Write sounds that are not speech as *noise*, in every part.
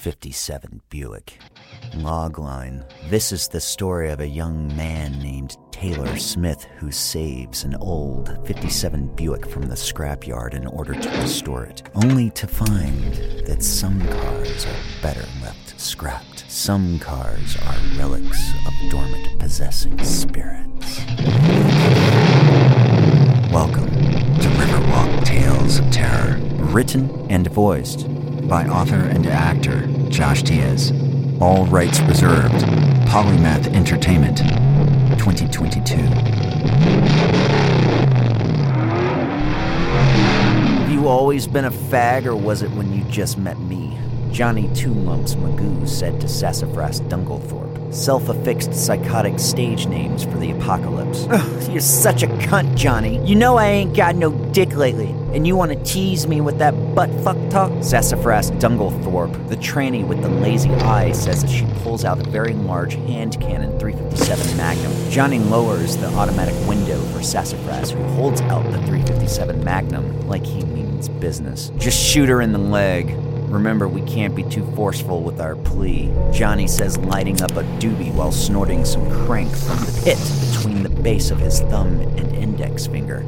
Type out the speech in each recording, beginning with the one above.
57 Buick. Logline This is the story of a young man named Taylor Smith who saves an old 57 Buick from the scrapyard in order to restore it, only to find that some cars are better left scrapped. Some cars are relics of dormant possessing spirits. Welcome to Riverwalk Tales of Terror, written and voiced by author and actor Josh Diaz. All rights reserved. Polymath Entertainment, 2022. Have you always been a fag, or was it when you just met me? Johnny Two Lumps Magoo said to Sassafras Dunglethorpe. Self affixed psychotic stage names for the apocalypse. Ugh, *sighs* you're such a cunt, Johnny. You know I ain't got no dick lately, and you want to tease me with that butt fuck talk? Sassafras Dunglethorpe, the tranny with the lazy eye, says as she pulls out a very large hand cannon 357 Magnum. Johnny lowers the automatic window for Sassafras, who holds out the 357 Magnum like he means business. Just shoot her in the leg. Remember, we can't be too forceful with our plea. Johnny says, lighting up a doobie while snorting some crank from the pit between the base of his thumb and index finger.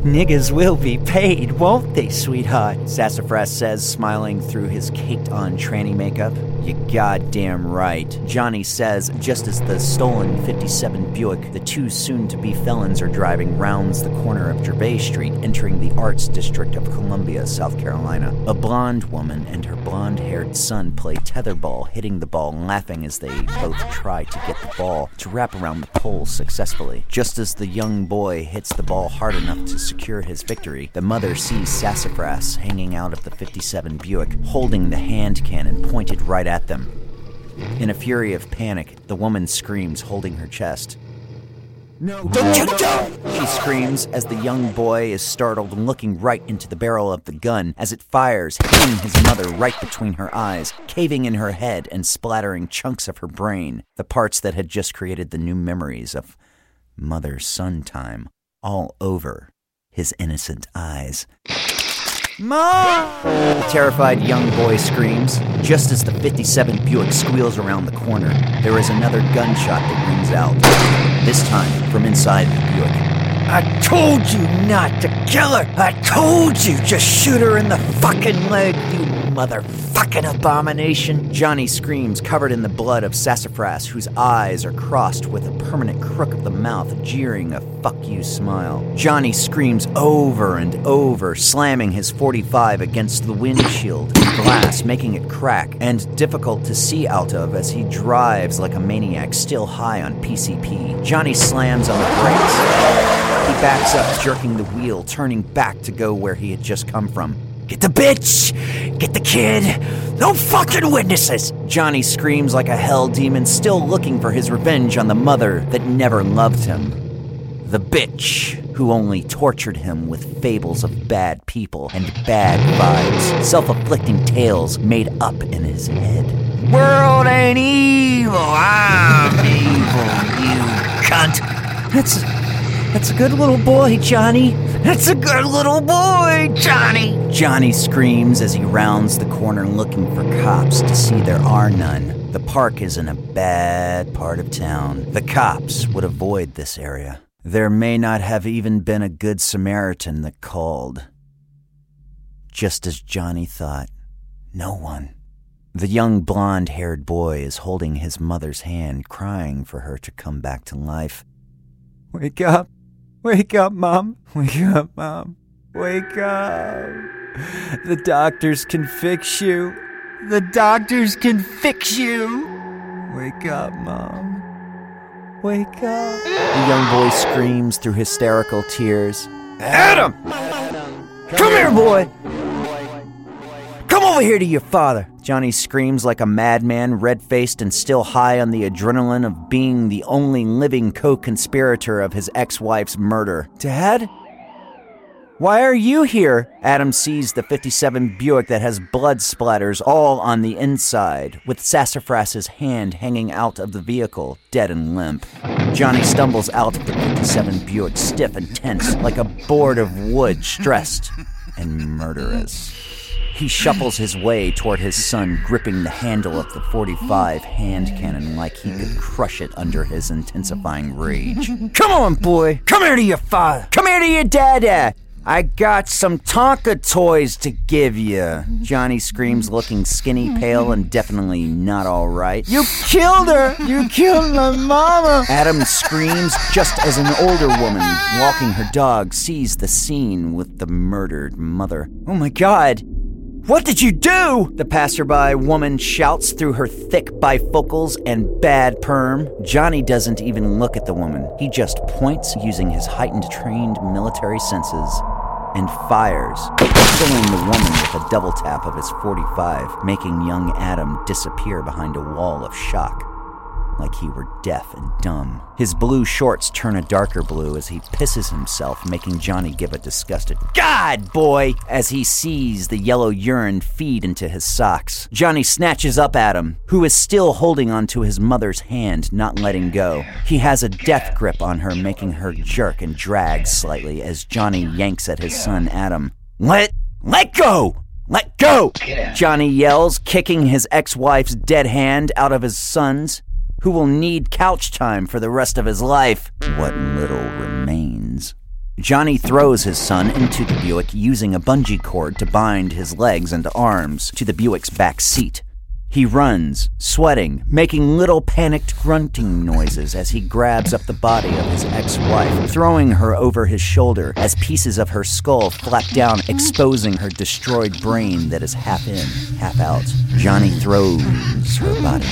Niggas will be paid, won't they, sweetheart? Sassafras says, smiling through his caked on tranny makeup. You goddamn right. Johnny says, just as the stolen 57 Buick, the two soon to be felons are driving rounds the corner of Gervais Street, entering the Arts District of Columbia, South Carolina. A blonde woman and her blonde haired son play tetherball, hitting the ball, laughing as they both try to get the ball to wrap around the pole successfully. Just as the young boy hits the ball hard enough to secure his victory, the mother sees Sassafras hanging out of the 57 Buick, holding the hand cannon pointed right at them. In a fury of panic, the woman screams, holding her chest. No, don't you don't! She screams as the young boy is startled and looking right into the barrel of the gun as it fires, hitting his mother right between her eyes, caving in her head and splattering chunks of her brain, the parts that had just created the new memories of mother son time, all over his innocent eyes. Mom! The terrified young boy screams. Just as the 57 Buick squeals around the corner, there is another gunshot that rings out. This time from inside the Buick. I told you not to kill her! I told you just shoot her in the fucking leg, you motherfucking abomination! Johnny screams, covered in the blood of Sassafras, whose eyes are crossed with a permanent crook of the mouth, jeering a fuck you smile. Johnny screams over and over, slamming his 45 against the windshield glass, making it crack and difficult to see out of as he drives like a maniac, still high on PCP. Johnny slams on the brakes. He backs up, jerking the wheel, turning back to go where he had just come from. Get the bitch! Get the kid! No fucking witnesses! Johnny screams like a hell demon, still looking for his revenge on the mother that never loved him. The bitch who only tortured him with fables of bad people and bad vibes, self afflicting tales made up in his head. World ain't evil, I'm evil, you cunt. That's that's a good little boy, Johnny. That's a good little boy, Johnny. Johnny screams as he rounds the corner looking for cops to see there are none. The park is in a bad part of town. The cops would avoid this area. There may not have even been a good Samaritan that called. Just as Johnny thought, no one. The young blonde haired boy is holding his mother's hand, crying for her to come back to life. Wake up! Wake up, Mom! *laughs* Wake up, Mom! Wake up! The doctors can fix you! The doctors can fix you! Wake up, Mom! Wake up! The young boy screams through hysterical tears. Adam! Come here, boy! Come over here to your father! Johnny screams like a madman, red faced and still high on the adrenaline of being the only living co conspirator of his ex wife's murder. Dad? Why are you here? Adam sees the 57 Buick that has blood splatters all on the inside, with Sassafras's hand hanging out of the vehicle, dead and limp. Johnny stumbles out of the 57 Buick, stiff and tense, like a board of wood, stressed and murderous. He shuffles his way toward his son, gripping the handle of the 45 hand cannon like he could crush it under his intensifying rage. Come on, boy! Come here to your father! Come here to your dada! I got some Tonka toys to give you. Johnny screams, looking skinny, pale, and definitely not all right. You killed her! You killed my mama! Adam screams just as an older woman walking her dog sees the scene with the murdered mother. Oh my god! What did you do? The passerby woman shouts through her thick bifocals and bad perm. Johnny doesn't even look at the woman. He just points using his heightened trained military senses and fires, killing the woman with a double tap of his 45, making young Adam disappear behind a wall of shock like he were deaf and dumb. His blue shorts turn a darker blue as he pisses himself, making Johnny give a disgusted God, boy, as he sees the yellow urine feed into his socks. Johnny snatches up Adam, who is still holding onto his mother's hand, not letting go. He has a death grip on her, making her jerk and drag slightly as Johnny yanks at his son Adam. Let let go! Let go! Johnny yells, kicking his ex wife's dead hand out of his son's who will need couch time for the rest of his life. What little remains. Johnny throws his son into the Buick using a bungee cord to bind his legs and arms to the Buick's back seat. He runs, sweating, making little panicked grunting noises as he grabs up the body of his ex wife, throwing her over his shoulder as pieces of her skull flap down, exposing her destroyed brain that is half in, half out. Johnny throws her body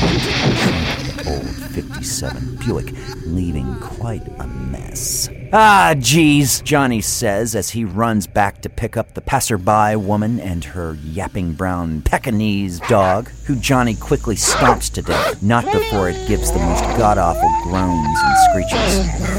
old 57 Buick, leaving quite a mess. Ah, geez, Johnny says as he runs back to pick up the passerby woman and her yapping brown Pekingese dog, who Johnny quickly stomps to death, not before it gives the most god awful groans and screeches.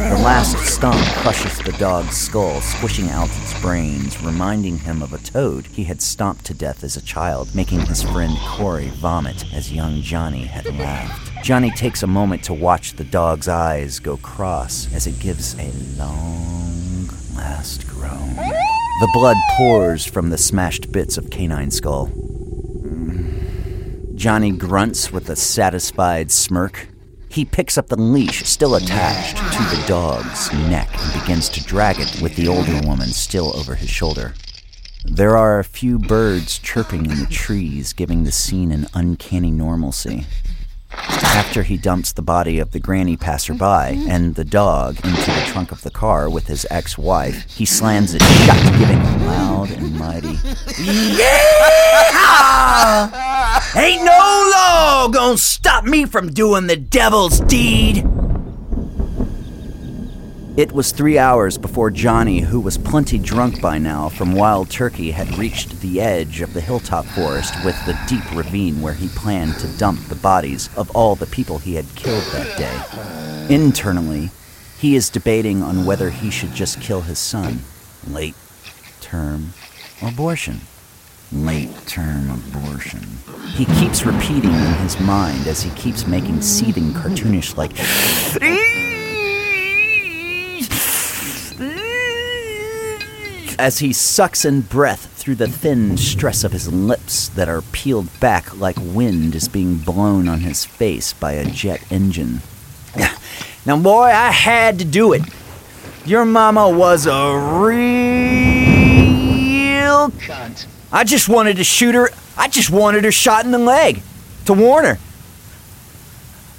The last stomp crushes the dog's skull, squishing out its brains, reminding him of a toad he had stomped to death as a child, making his friend Corey vomit as young Johnny had laughed. Johnny takes a moment to watch the dog's eyes go cross as it gives a long last groan. The blood pours from the smashed bits of canine skull. Johnny grunts with a satisfied smirk. He picks up the leash still attached to the dog's neck and begins to drag it with the older woman still over his shoulder. There are a few birds chirping in the trees, giving the scene an uncanny normalcy. After he dumps the body of the granny passerby mm-hmm. and the dog into the trunk of the car with his ex wife, he slams it shut, giving a loud and mighty Yeah! *laughs* Ain't no law gonna stop me from doing the devil's deed! It was three hours before Johnny, who was plenty drunk by now from Wild Turkey, had reached the edge of the hilltop forest with the deep ravine where he planned to dump the bodies of all the people he had killed that day. Internally, he is debating on whether he should just kill his son. Late term abortion. Late term abortion. He keeps repeating in his mind as he keeps making seething cartoonish like as he sucks in breath through the thin stress of his lips that are peeled back like wind is being blown on his face by a jet engine. *laughs* Now, boy, I had to do it. Your mama was a real cunt. I just wanted to shoot her. I just wanted her shot in the leg to warn her.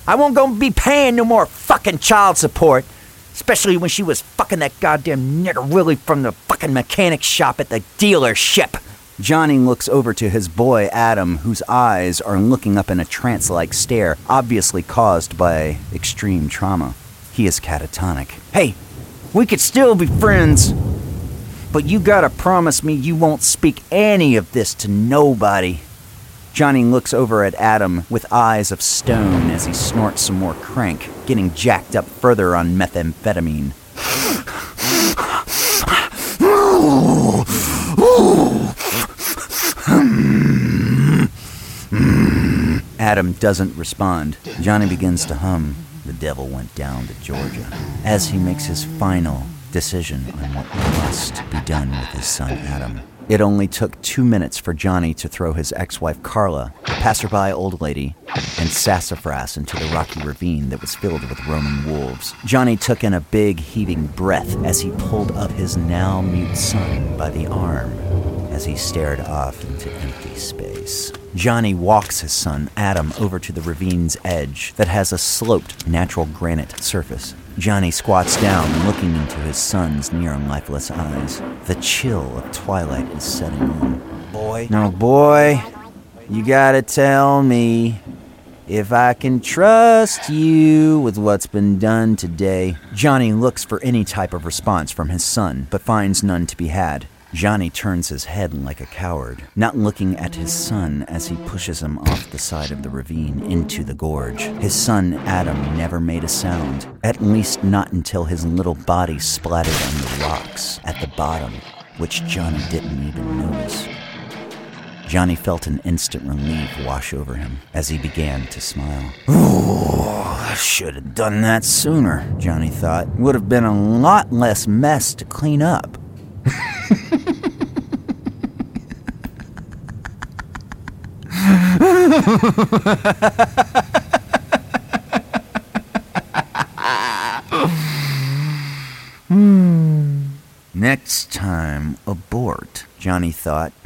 I won't go be paying no more fucking child support. Especially when she was fucking that goddamn nigger Willie from the fucking mechanic shop at the dealership. Johnny looks over to his boy Adam, whose eyes are looking up in a trance like stare, obviously caused by extreme trauma. He is catatonic. Hey, we could still be friends, but you gotta promise me you won't speak any of this to nobody. Johnny looks over at Adam with eyes of stone as he snorts some more crank, getting jacked up further on methamphetamine. Adam doesn't respond. Johnny begins to hum. The devil went down to Georgia as he makes his final decision on what must be done with his son Adam. It only took two minutes for Johnny to throw his ex wife Carla, a passerby old lady, and sassafras into the rocky ravine that was filled with roaming wolves. Johnny took in a big, heaving breath as he pulled up his now mute son by the arm as he stared off into empty space. Johnny walks his son, Adam, over to the ravine's edge that has a sloped natural granite surface. Johnny squats down, looking into his son's near lifeless eyes. The chill of twilight is setting in. Boy, now, boy, you gotta tell me if I can trust you with what's been done today. Johnny looks for any type of response from his son, but finds none to be had. Johnny turns his head like a coward, not looking at his son as he pushes him off the side of the ravine into the gorge. His son, Adam, never made a sound, at least not until his little body splattered on the rocks at the bottom, which Johnny didn't even notice. Johnny felt an instant relief wash over him as he began to smile. Ooh, I should have done that sooner, Johnny thought. Would have been a lot less mess to clean up. *laughs* Hmm. Next time, abort, Johnny thought. *laughs*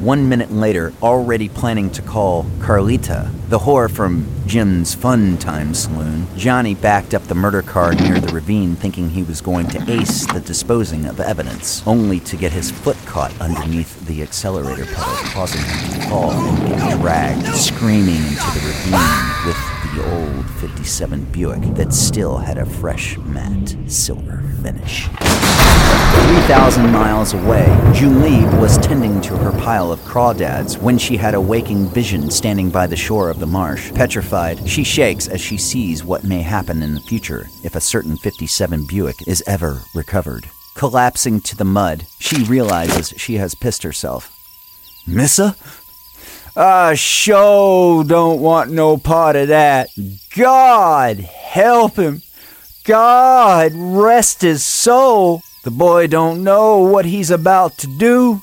One minute later, already planning to call Carlita, the whore from Jim's Fun Time Saloon, Johnny backed up the murder car near the ravine thinking he was going to ace the disposing of evidence, only to get his foot caught underneath the accelerator pedal, causing him to fall and get dragged, screaming into the ravine with the old 57 Buick that still had a fresh matte silver finish. 3,000 miles away, Julebe was tending to her pile of crawdads when she had a waking vision standing by the shore of the marsh. Petrified, she shakes as she sees what may happen in the future if a certain 57 Buick is ever recovered. Collapsing to the mud, she realizes she has pissed herself. Missa? Ah, show don't want no part of that. God help him. God rest his soul. The boy don't know what he's about to do.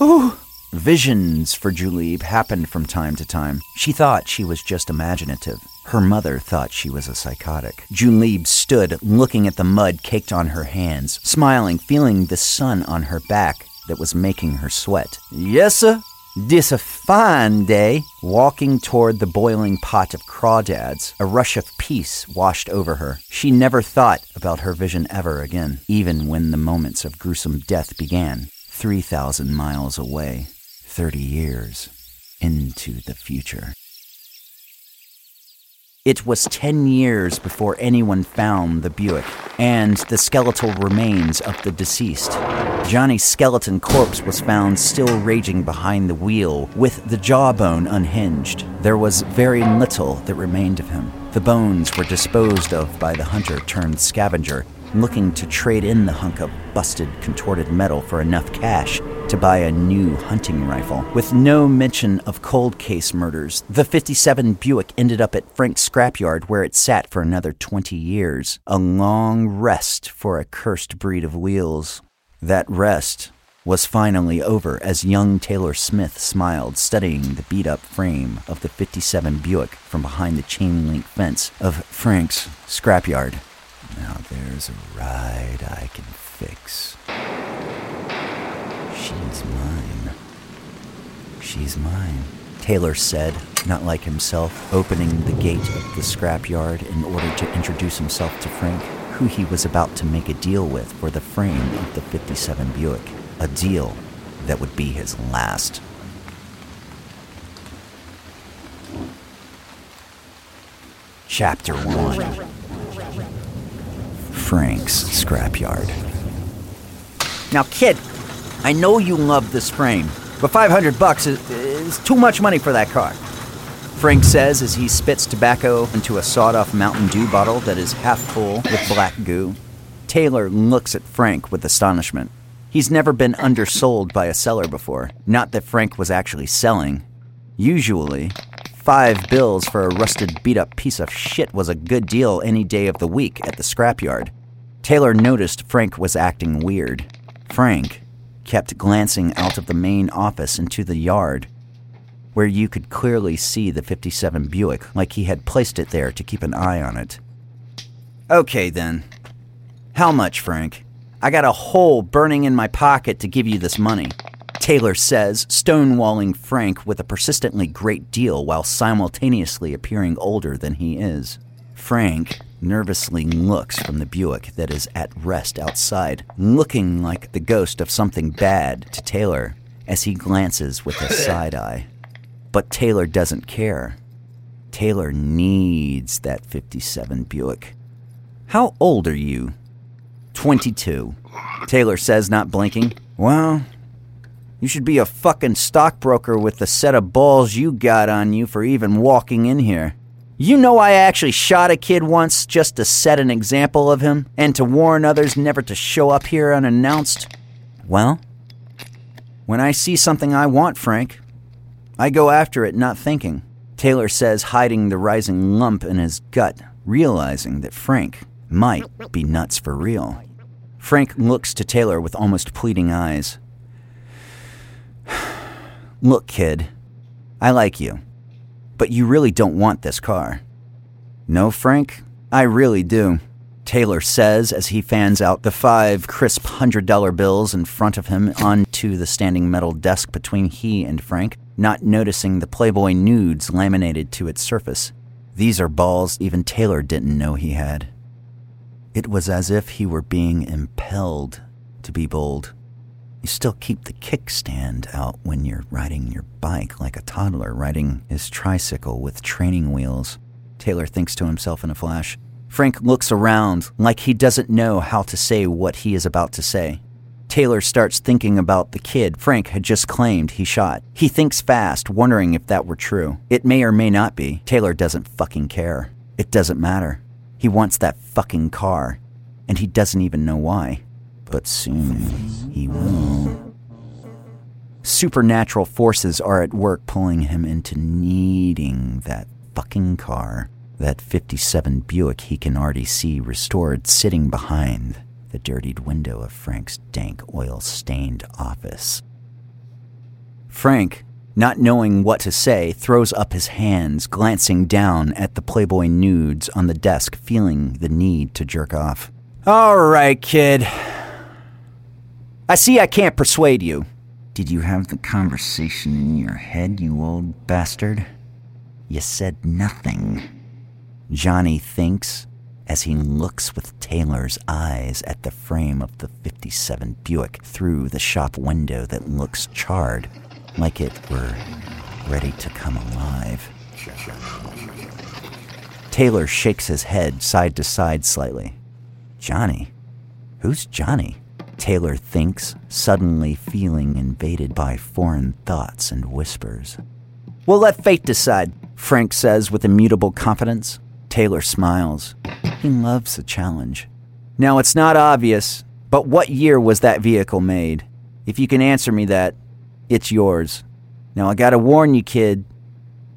Ooh. Visions for Julebe happened from time to time. She thought she was just imaginative. Her mother thought she was a psychotic. Julebe stood looking at the mud caked on her hands, smiling, feeling the sun on her back that was making her sweat. Yes, sir. This a fine day. Walking toward the boiling pot of crawdads, a rush of peace washed over her. She never thought about her vision ever again, even when the moments of gruesome death began. 3,000 miles away, 30 years into the future. It was 10 years before anyone found the Buick and the skeletal remains of the deceased. Johnny's skeleton corpse was found still raging behind the wheel, with the jawbone unhinged. There was very little that remained of him. The bones were disposed of by the hunter turned scavenger, looking to trade in the hunk of busted, contorted metal for enough cash to buy a new hunting rifle. With no mention of cold case murders, the 57 Buick ended up at Frank's scrapyard where it sat for another 20 years. A long rest for a cursed breed of wheels. That rest was finally over as young Taylor Smith smiled, studying the beat up frame of the 57 Buick from behind the chain link fence of Frank's scrapyard. Now there's a ride I can fix. She's mine. She's mine. Taylor said, not like himself, opening the gate of the scrapyard in order to introduce himself to Frank, who he was about to make a deal with for the frame of the 57 Buick. A deal that would be his last. Chapter 1 Frank's Scrapyard. Now, kid, I know you love this frame, but 500 bucks is, is too much money for that car. Frank says as he spits tobacco into a sawed off Mountain Dew bottle that is half full with black goo. Taylor looks at Frank with astonishment. He's never been undersold by a seller before. Not that Frank was actually selling. Usually, Five bills for a rusted, beat up piece of shit was a good deal any day of the week at the scrapyard. Taylor noticed Frank was acting weird. Frank kept glancing out of the main office into the yard, where you could clearly see the 57 Buick, like he had placed it there to keep an eye on it. Okay, then. How much, Frank? I got a hole burning in my pocket to give you this money. Taylor says, stonewalling Frank with a persistently great deal while simultaneously appearing older than he is. Frank nervously looks from the Buick that is at rest outside, looking like the ghost of something bad to Taylor as he glances with a side eye. But Taylor doesn't care. Taylor needs that 57 Buick. How old are you? 22. Taylor says, not blinking. Well, you should be a fucking stockbroker with the set of balls you got on you for even walking in here. You know I actually shot a kid once just to set an example of him and to warn others never to show up here unannounced. Well, when I see something I want, Frank, I go after it not thinking. Taylor says, hiding the rising lump in his gut, realizing that Frank might be nuts for real. Frank looks to Taylor with almost pleading eyes. *sighs* Look, kid, I like you, but you really don't want this car. No, Frank, I really do. Taylor says as he fans out the five crisp hundred dollar bills in front of him onto the standing metal desk between he and Frank, not noticing the Playboy nudes laminated to its surface. These are balls even Taylor didn't know he had. It was as if he were being impelled to be bold. You still keep the kickstand out when you're riding your bike like a toddler riding his tricycle with training wheels. Taylor thinks to himself in a flash. Frank looks around like he doesn't know how to say what he is about to say. Taylor starts thinking about the kid Frank had just claimed he shot. He thinks fast, wondering if that were true. It may or may not be. Taylor doesn't fucking care. It doesn't matter. He wants that fucking car, and he doesn't even know why but soon he will. Supernatural forces are at work pulling him into needing that fucking car, that 57 Buick he can already see restored sitting behind the dirtied window of Frank's dank oil stained office. Frank, not knowing what to say, throws up his hands, glancing down at the Playboy nudes on the desk, feeling the need to jerk off. All right, kid. I see I can't persuade you. Did you have the conversation in your head, you old bastard? You said nothing. Johnny thinks as he looks with Taylor's eyes at the frame of the 57 Buick through the shop window that looks charred, like it were ready to come alive. Taylor shakes his head side to side slightly. Johnny? Who's Johnny? Taylor thinks, suddenly feeling invaded by foreign thoughts and whispers. We'll let fate decide, Frank says with immutable confidence. Taylor smiles. He loves a challenge. Now, it's not obvious, but what year was that vehicle made? If you can answer me that, it's yours. Now, I gotta warn you, kid.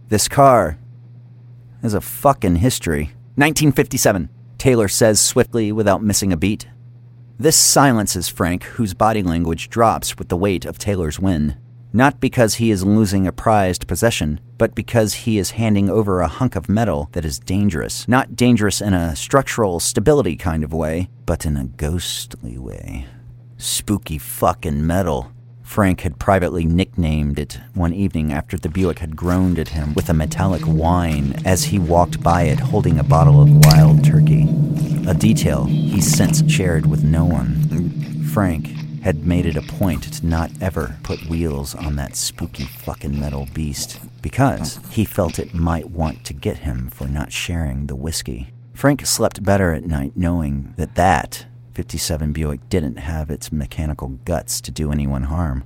This car has a fucking history. 1957, Taylor says swiftly without missing a beat. This silences Frank, whose body language drops with the weight of Taylor's win. Not because he is losing a prized possession, but because he is handing over a hunk of metal that is dangerous. Not dangerous in a structural stability kind of way, but in a ghostly way. Spooky fucking metal. Frank had privately nicknamed it one evening after the Buick had groaned at him with a metallic whine as he walked by it holding a bottle of wild turkey. A detail he since shared with no one. Frank had made it a point to not ever put wheels on that spooky fucking metal beast because he felt it might want to get him for not sharing the whiskey. Frank slept better at night knowing that that 57 Buick didn't have its mechanical guts to do anyone harm.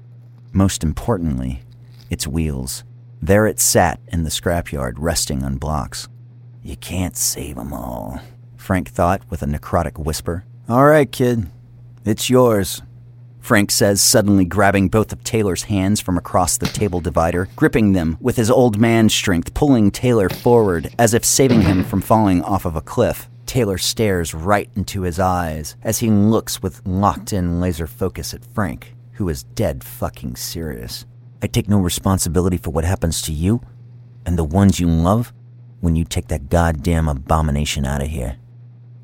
Most importantly, its wheels. There it sat in the scrapyard, resting on blocks. You can't save 'em all, Frank thought with a necrotic whisper. All right, kid. It's yours. Frank says, suddenly grabbing both of Taylor's hands from across the table divider, gripping them with his old man strength, pulling Taylor forward as if saving him from falling off of a cliff. Taylor stares right into his eyes as he looks with locked in laser focus at Frank, who is dead fucking serious. I take no responsibility for what happens to you and the ones you love when you take that goddamn abomination out of here.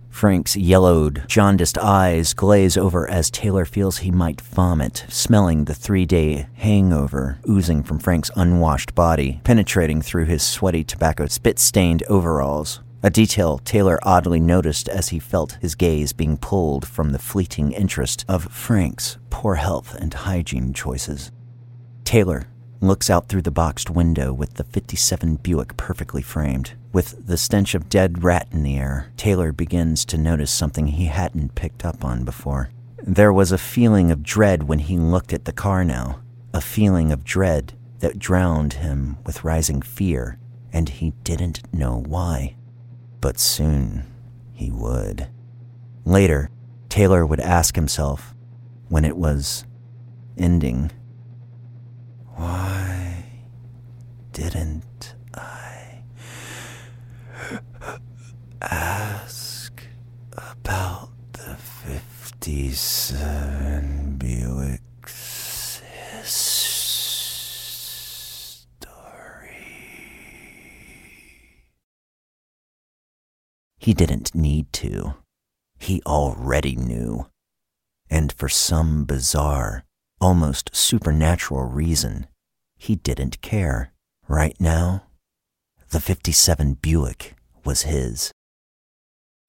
Frank's yellowed, jaundiced eyes glaze over as Taylor feels he might vomit, smelling the three day hangover oozing from Frank's unwashed body, penetrating through his sweaty tobacco spit stained overalls. A detail Taylor oddly noticed as he felt his gaze being pulled from the fleeting interest of Frank's poor health and hygiene choices. Taylor looks out through the boxed window with the 57 Buick perfectly framed. With the stench of dead rat in the air, Taylor begins to notice something he hadn't picked up on before. There was a feeling of dread when he looked at the car now, a feeling of dread that drowned him with rising fear, and he didn't know why. But soon he would. Later, Taylor would ask himself, when it was ending, why didn't I ask about the 57 He didn't need to. He already knew. And for some bizarre, almost supernatural reason, he didn't care. Right now, the 57 Buick was his.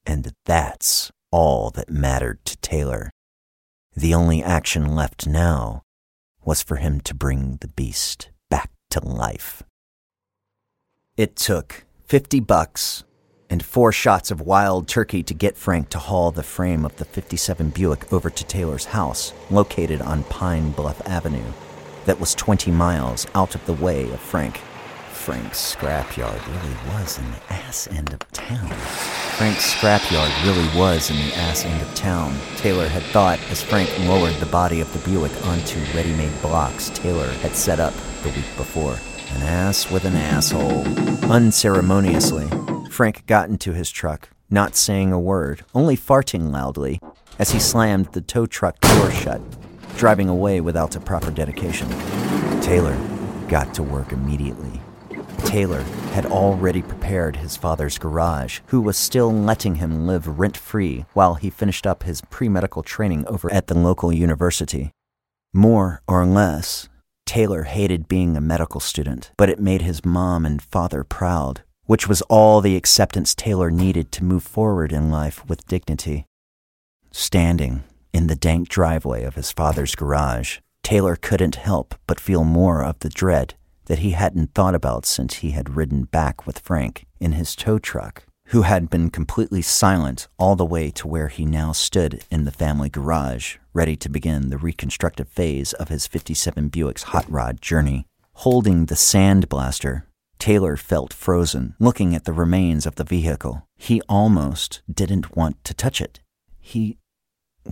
And that's all that mattered to Taylor. The only action left now was for him to bring the beast back to life. It took 50 bucks and four shots of wild turkey to get Frank to haul the frame of the 57 Buick over to Taylor's house, located on Pine Bluff Avenue, that was 20 miles out of the way of Frank. Frank's scrapyard really was in the ass end of town. Frank's scrapyard really was in the ass end of town, Taylor had thought as Frank lowered the body of the Buick onto ready made blocks Taylor had set up the week before. An ass with an asshole. Unceremoniously, Frank got into his truck, not saying a word, only farting loudly as he slammed the tow truck door shut, driving away without a proper dedication. Taylor got to work immediately. Taylor had already prepared his father's garage, who was still letting him live rent free while he finished up his pre medical training over at the local university. More or less, Taylor hated being a medical student, but it made his mom and father proud, which was all the acceptance Taylor needed to move forward in life with dignity. Standing in the dank driveway of his father's garage, Taylor couldn't help but feel more of the dread that he hadn't thought about since he had ridden back with Frank in his tow truck, who had been completely silent all the way to where he now stood in the family garage, ready to begin the reconstructive phase of his 57 Buick's hot rod journey. Holding the sand blaster, Taylor felt frozen, looking at the remains of the vehicle. He almost didn't want to touch it. He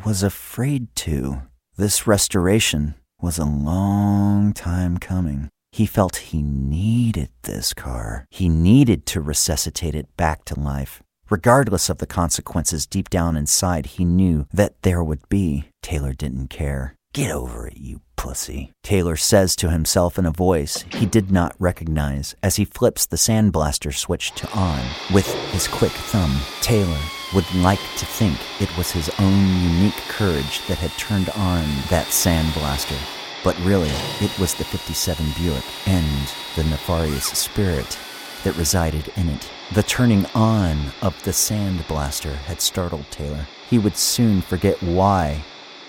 was afraid to. This restoration was a long time coming. He felt he needed this car. He needed to resuscitate it back to life. Regardless of the consequences deep down inside, he knew that there would be. Taylor didn't care. Get over it, you pussy, Taylor says to himself in a voice he did not recognize as he flips the sandblaster switch to on with his quick thumb. Taylor would like to think it was his own unique courage that had turned on that sandblaster. But really, it was the 57 Buick and the nefarious spirit that resided in it. The turning on of the sandblaster had startled Taylor. He would soon forget why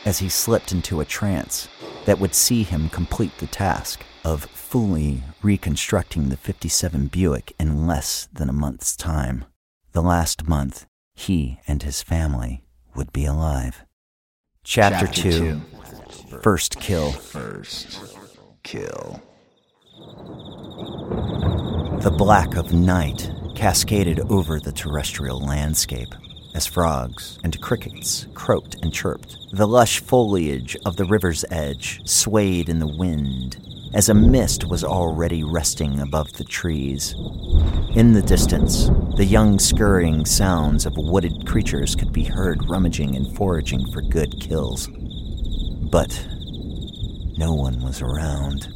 as he slipped into a trance that would see him complete the task of fully reconstructing the 57 Buick in less than a month's time. The last month, he and his family would be alive. Chapter, Chapter 2 two. First Kill. First kill. The black of night cascaded over the terrestrial landscape as frogs and crickets croaked and chirped. The lush foliage of the river's edge swayed in the wind as a mist was already resting above the trees. In the distance, the young scurrying sounds of wooded creatures could be heard rummaging and foraging for good kills. But no one was around.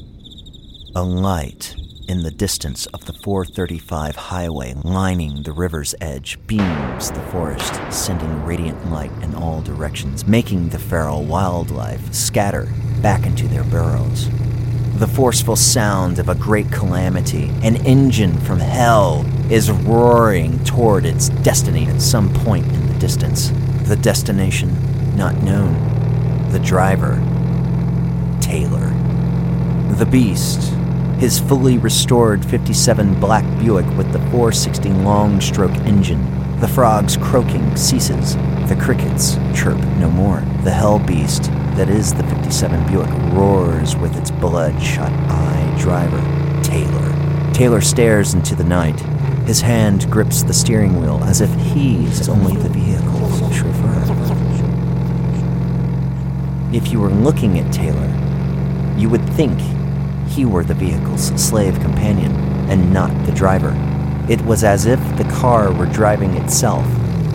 A light in the distance of the 435 highway lining the river's edge beams the forest, sending radiant light in all directions, making the feral wildlife scatter back into their burrows. The forceful sound of a great calamity, an engine from hell, is roaring toward its destiny at some point in the distance. The destination not known. The driver, Taylor. The beast, his fully restored 57 Black Buick with the 460 long stroke engine. The frog's croaking ceases. The crickets chirp no more. The hell beast that is the 57 Buick roars with its bloodshot eye driver, Taylor. Taylor stares into the night. His hand grips the steering wheel as if he's only the vehicle's chauffeur. If you were looking at Taylor, you would think he were the vehicle's slave companion and not the driver. It was as if the car were driving itself,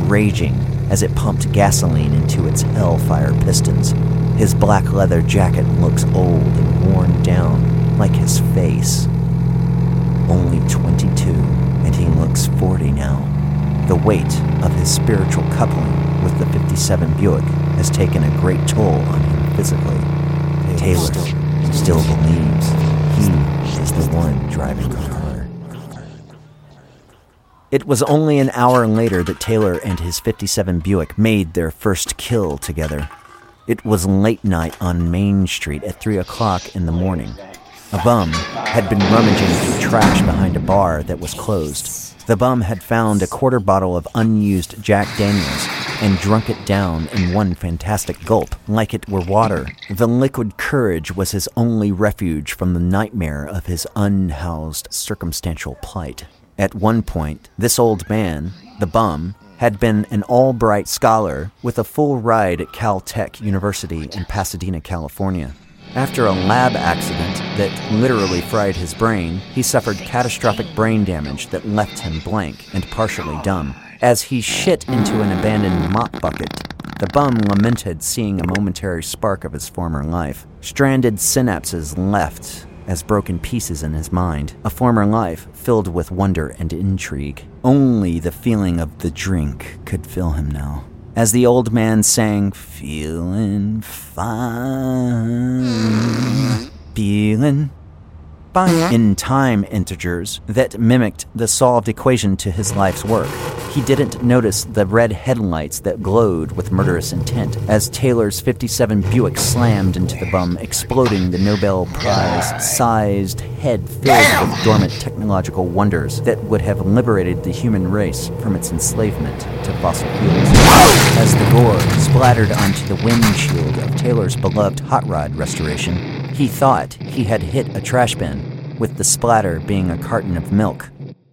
raging as it pumped gasoline into its hellfire pistons. His black leather jacket looks old and worn down, like his face. Only 22, and he looks 40 now. The weight of his spiritual coupling with the 57 Buick has taken a great toll on him physically. Taylor still believes he is the one driving the car. It was only an hour later that Taylor and his 57 Buick made their first kill together. It was late night on Main Street at 3 o'clock in the morning. A bum had been rummaging through trash behind a bar that was closed. The bum had found a quarter bottle of unused Jack Daniels and drunk it down in one fantastic gulp, like it were water. The liquid courage was his only refuge from the nightmare of his unhoused circumstantial plight. At one point, this old man, the bum, had been an Albright scholar with a full ride at Caltech University in Pasadena, California. After a lab accident that literally fried his brain, he suffered catastrophic brain damage that left him blank and partially dumb. As he shit into an abandoned mop bucket, the bum lamented seeing a momentary spark of his former life. Stranded synapses left as broken pieces in his mind, a former life filled with wonder and intrigue. Only the feeling of the drink could fill him now. As the old man sang, Feeling fine, hmm. feeling fine, in time integers that mimicked the solved equation to his life's work. He didn't notice the red headlights that glowed with murderous intent as Taylor's 57 Buick slammed into the bum, exploding the Nobel Prize sized head filled with dormant technological wonders that would have liberated the human race from its enslavement to fossil fuels. As the gore splattered onto the windshield of Taylor's beloved hot rod restoration, he thought he had hit a trash bin, with the splatter being a carton of milk.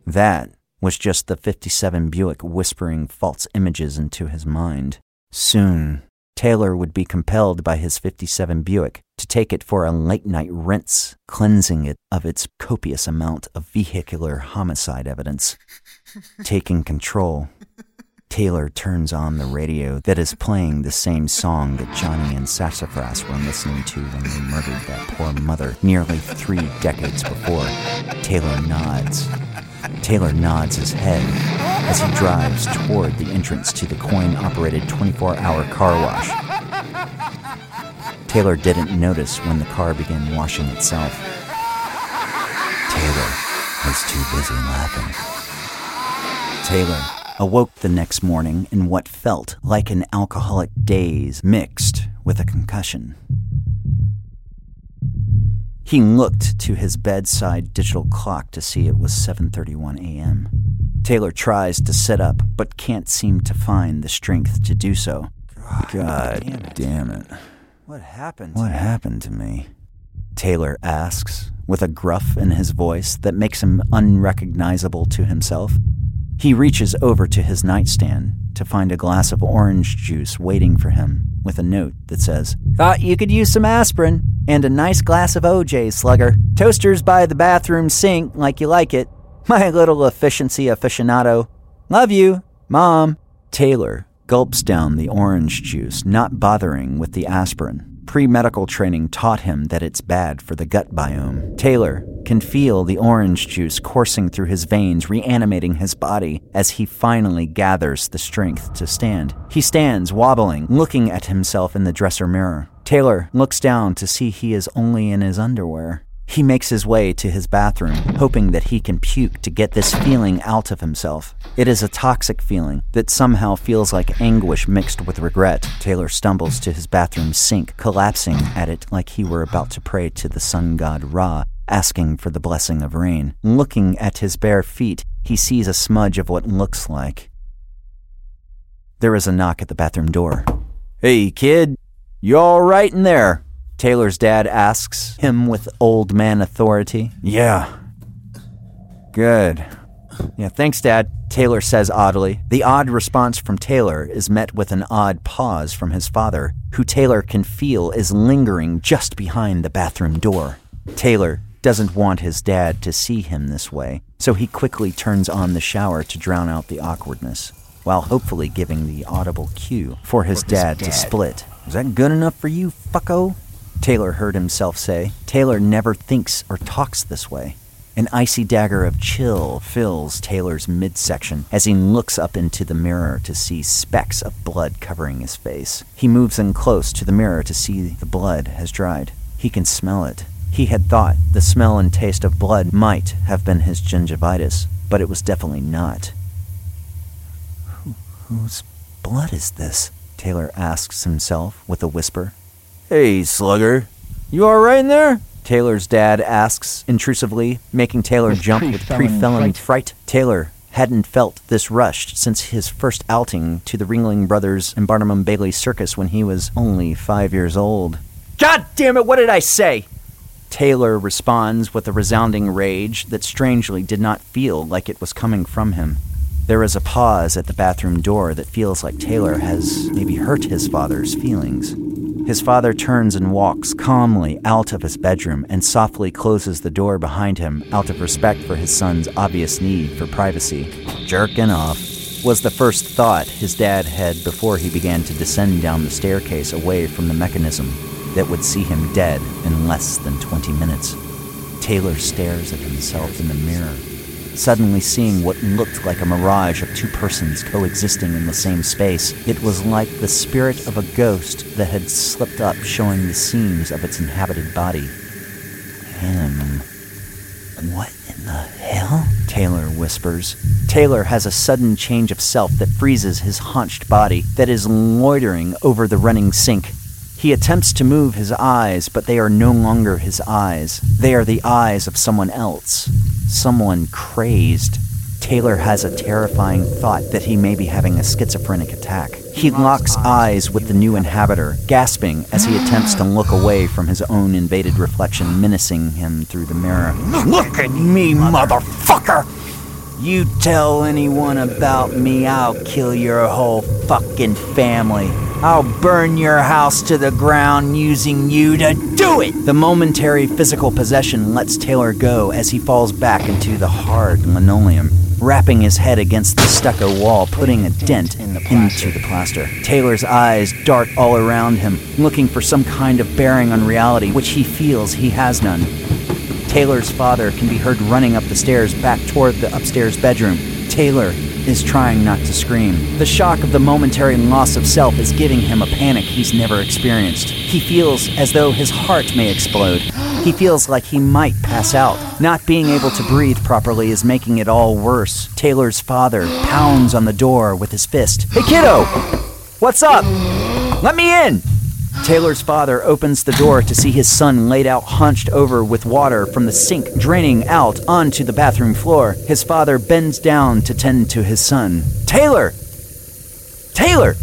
That was just the 57 Buick whispering false images into his mind. Soon, Taylor would be compelled by his 57 Buick to take it for a late night rinse, cleansing it of its copious amount of vehicular homicide evidence. *laughs* Taking control, Taylor turns on the radio that is playing the same song that Johnny and Sassafras were listening to when they murdered that poor mother nearly three decades before. Taylor nods Taylor nods his head as he drives toward the entrance to the coin operated 24 hour car wash. Taylor didn't notice when the car began washing itself. Taylor was too busy laughing. Taylor awoke the next morning in what felt like an alcoholic daze mixed with a concussion. He looked to his bedside digital clock to see it was 7:31 a.m. Taylor tries to sit up but can't seem to find the strength to do so. God, damn, it. damn it. What happened? What happened to me? Taylor asks with a gruff in his voice that makes him unrecognizable to himself. He reaches over to his nightstand to find a glass of orange juice waiting for him with a note that says, Thought you could use some aspirin and a nice glass of OJ, slugger. Toasters by the bathroom sink like you like it. My little efficiency aficionado. Love you, Mom. Taylor gulps down the orange juice, not bothering with the aspirin. Pre medical training taught him that it's bad for the gut biome. Taylor can feel the orange juice coursing through his veins, reanimating his body as he finally gathers the strength to stand. He stands, wobbling, looking at himself in the dresser mirror. Taylor looks down to see he is only in his underwear. He makes his way to his bathroom, hoping that he can puke to get this feeling out of himself. It is a toxic feeling that somehow feels like anguish mixed with regret. Taylor stumbles to his bathroom sink, collapsing at it like he were about to pray to the sun god Ra, asking for the blessing of rain. Looking at his bare feet, he sees a smudge of what looks like. There is a knock at the bathroom door. Hey, kid, you all right in there? Taylor's dad asks him with old man authority. Yeah. Good. Yeah, thanks, Dad, Taylor says oddly. The odd response from Taylor is met with an odd pause from his father, who Taylor can feel is lingering just behind the bathroom door. Taylor doesn't want his dad to see him this way, so he quickly turns on the shower to drown out the awkwardness, while hopefully giving the audible cue for his, dad, to split. Is that good enough for you, fucko? Taylor heard himself say. Taylor never thinks or talks this way. An icy dagger of chill fills Taylor's midsection as he looks up into the mirror to see specks of blood covering his face. He moves in close to the mirror to see the blood has dried. He can smell it. He had thought the smell and taste of blood might have been his gingivitis, but it was definitely not. Who, whose blood is this? Taylor asks himself with a whisper. Hey, slugger. You alright in there? Taylor's dad asks intrusively, making Taylor With jump with pre-felony pre-felony fright. fright. Taylor hadn't felt this rushed since his first outing to the Ringling Brothers and Barnum and Bailey Circus when he was only five years old. God damn it, what did I say? Taylor responds with a resounding rage that strangely did not feel like it was coming from him. There is a pause at the bathroom door that feels like Taylor has maybe hurt his father's feelings. His father turns and walks calmly out of his bedroom and softly closes the door behind him out of respect for his son's obvious need for privacy. Jerking off was the first thought his dad had before he began to descend down the staircase away from the mechanism that would see him dead in less than 20 minutes. Taylor stares at himself in the mirror, suddenly seeing what looked like a mirage of two persons coexisting in the same space. It was like the spirit of a ghost that had slipped up, showing the seams of its inhabited body. Him. What in the hell? Taylor whispers. Taylor has a sudden change of self that freezes his haunched body that is loitering over the running sink. He attempts to move his eyes, but they are no longer his eyes. They are the eyes of someone else. Someone crazed. Taylor has a terrifying thought that he may be having a schizophrenic attack. He locks eyes with the new inhabitor, gasping as he attempts to look away from his own invaded reflection menacing him through the mirror. Look at me, motherfucker! You tell anyone about me, I'll kill your whole fucking family. I'll burn your house to the ground using you to do it! The momentary physical possession lets Taylor go as he falls back into the hard linoleum, rapping his head against the stucco wall, putting a dent into the plaster. Taylor's eyes dart all around him, looking for some kind of bearing on reality, which he feels he has none. Taylor's father can be heard running up the stairs back toward the upstairs bedroom. Taylor is trying not to scream. The shock of the momentary loss of self is giving him a panic he's never experienced. He feels as though his heart may explode. He feels like he might pass out. Not being able to breathe properly is making it all worse. Taylor's father pounds on the door with his fist. Hey, kiddo! What's up? Let me in! Taylor's father opens the door to see his son laid out hunched over with water from the sink draining out onto the bathroom floor. His father bends down to tend to his son. Taylor! Taylor!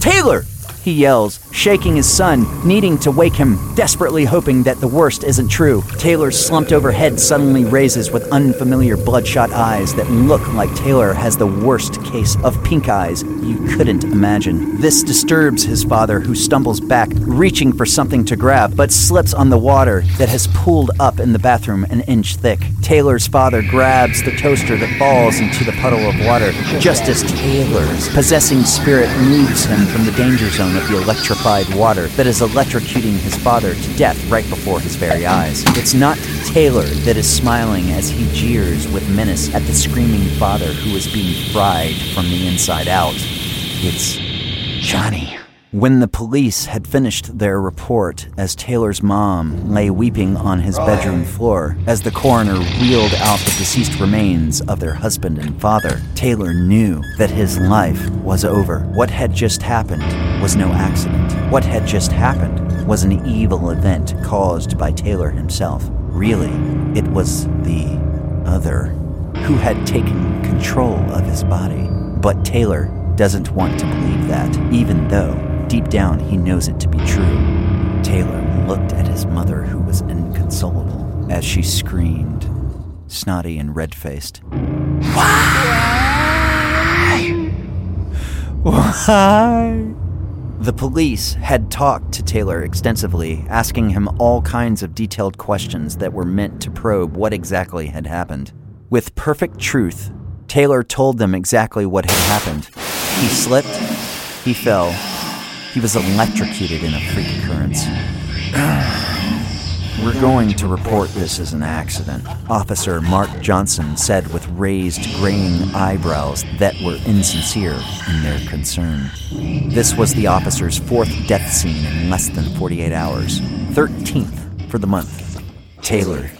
Taylor! He yells, shaking his son, needing to wake him, desperately hoping that the worst isn't true. Taylor's slumped over head suddenly raises with unfamiliar bloodshot eyes that look like Taylor has the worst case of pink eyes you couldn't imagine. This disturbs his father, who stumbles back, reaching for something to grab, but slips on the water that has pooled up in the bathroom an inch thick. Taylor's father grabs the toaster that falls into the puddle of water just as Taylor's possessing spirit moves him from the danger zone of the electrified water that is electrocuting his father to death right before his very eyes. It's not Taylor that is smiling as he jeers with menace at the screaming father who is being fried from the inside out. It's Johnny. When the police had finished their report, as Taylor's mom lay weeping on his bedroom floor, as the coroner wheeled out the deceased remains of their husband and father, Taylor knew that his life was over. What had just happened was no accident. What had just happened was an evil event caused by Taylor himself. Really, it was the other who had taken control of his body. But Taylor doesn't want to believe that, even though deep down he knows it to be true. Taylor looked at his mother, who was inconsolable, as she screamed, snotty and red faced. Why? Why? The police had talked to Taylor extensively, asking him all kinds of detailed questions that were meant to probe what exactly had happened. With perfect truth, Taylor told them exactly what had happened. He slipped, he fell, he was electrocuted in a freak occurrence. *sighs* We're going to report this as an accident, Officer Mark Johnson said with raised, graying eyebrows that were insincere in their concern. This was the officer's fourth death scene in less than 48 hours, 13th for the month. Taylor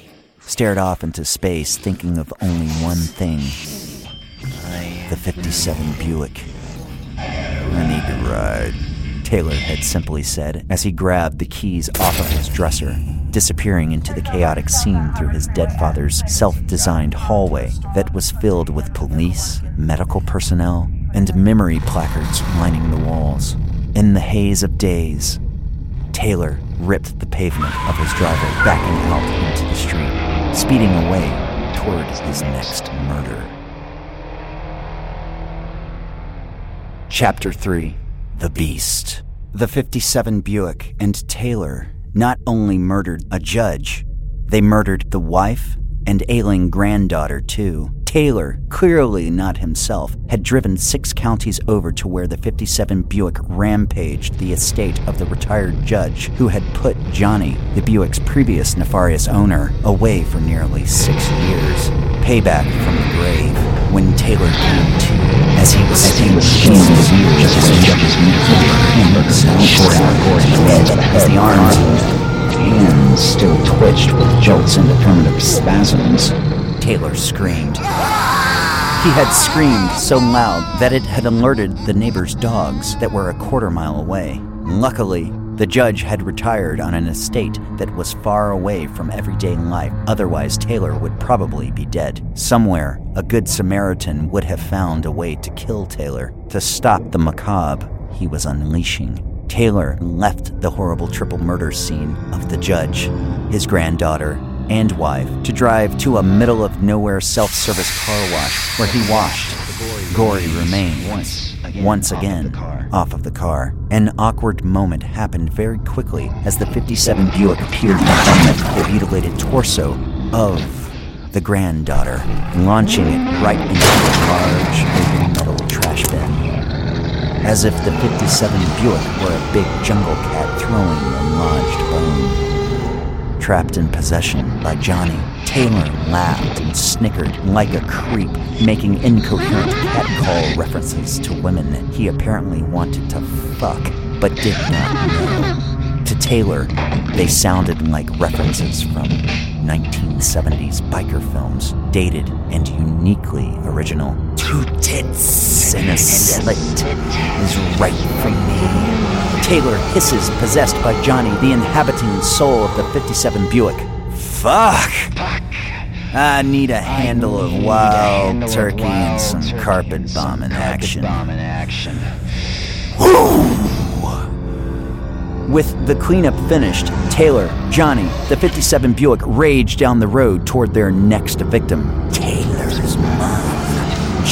stared off into space, thinking of only one thing the 57 Buick. I need to ride. Taylor had simply said as he grabbed the keys off of his dresser, disappearing into the chaotic scene through his dead father's self designed hallway that was filled with police, medical personnel, and memory placards lining the walls. In the haze of days, Taylor ripped the pavement of his driveway, backing out into the street, speeding away toward his next murder. Chapter 3 The Beast. The 57 Buick and Taylor not only murdered a judge, they murdered the wife and ailing granddaughter, too. Taylor, clearly not himself, had driven six counties over to where the 57 Buick rampaged the estate of the retired judge who had put Johnny, the Buick's previous nefarious owner, away for nearly six years. Payback from the grave when Taylor came to as he was sitting Jesus as the red as the arms hands still twitched with jolts and primitive spasms. Taylor screamed. He had screamed so loud that it had alerted the neighbor's dogs that were a quarter mile away. Luckily, the judge had retired on an estate that was far away from everyday life, otherwise, Taylor would probably be dead. Somewhere, a good Samaritan would have found a way to kill Taylor, to stop the macabre he was unleashing. Taylor left the horrible triple murder scene of the judge, his granddaughter, and wife to drive to a middle of nowhere self service car wash where he washed gory remains once again off of the car. An awkward moment happened very quickly as the 57 Buick appeared behind the mutilated torso of the granddaughter, launching it right into a large open metal trash bin. As if the 57 Buick were a big jungle cat throwing a lodged bone trapped in possession by Johnny. Taylor laughed and snickered like a creep, making incoherent catcall references to women he apparently wanted to fuck, but did not know. To Taylor, they sounded like references from 1970s biker films, dated and uniquely original. Two tits and a slit is right for me. Taylor hisses, possessed by Johnny, the inhabiting soul of the 57 Buick. Fuck! Fuck. I need a handle of wild turkey and some carpet bombing action. With the cleanup finished, Taylor, Johnny, the 57 Buick rage down the road toward their next victim. Taylor's mom.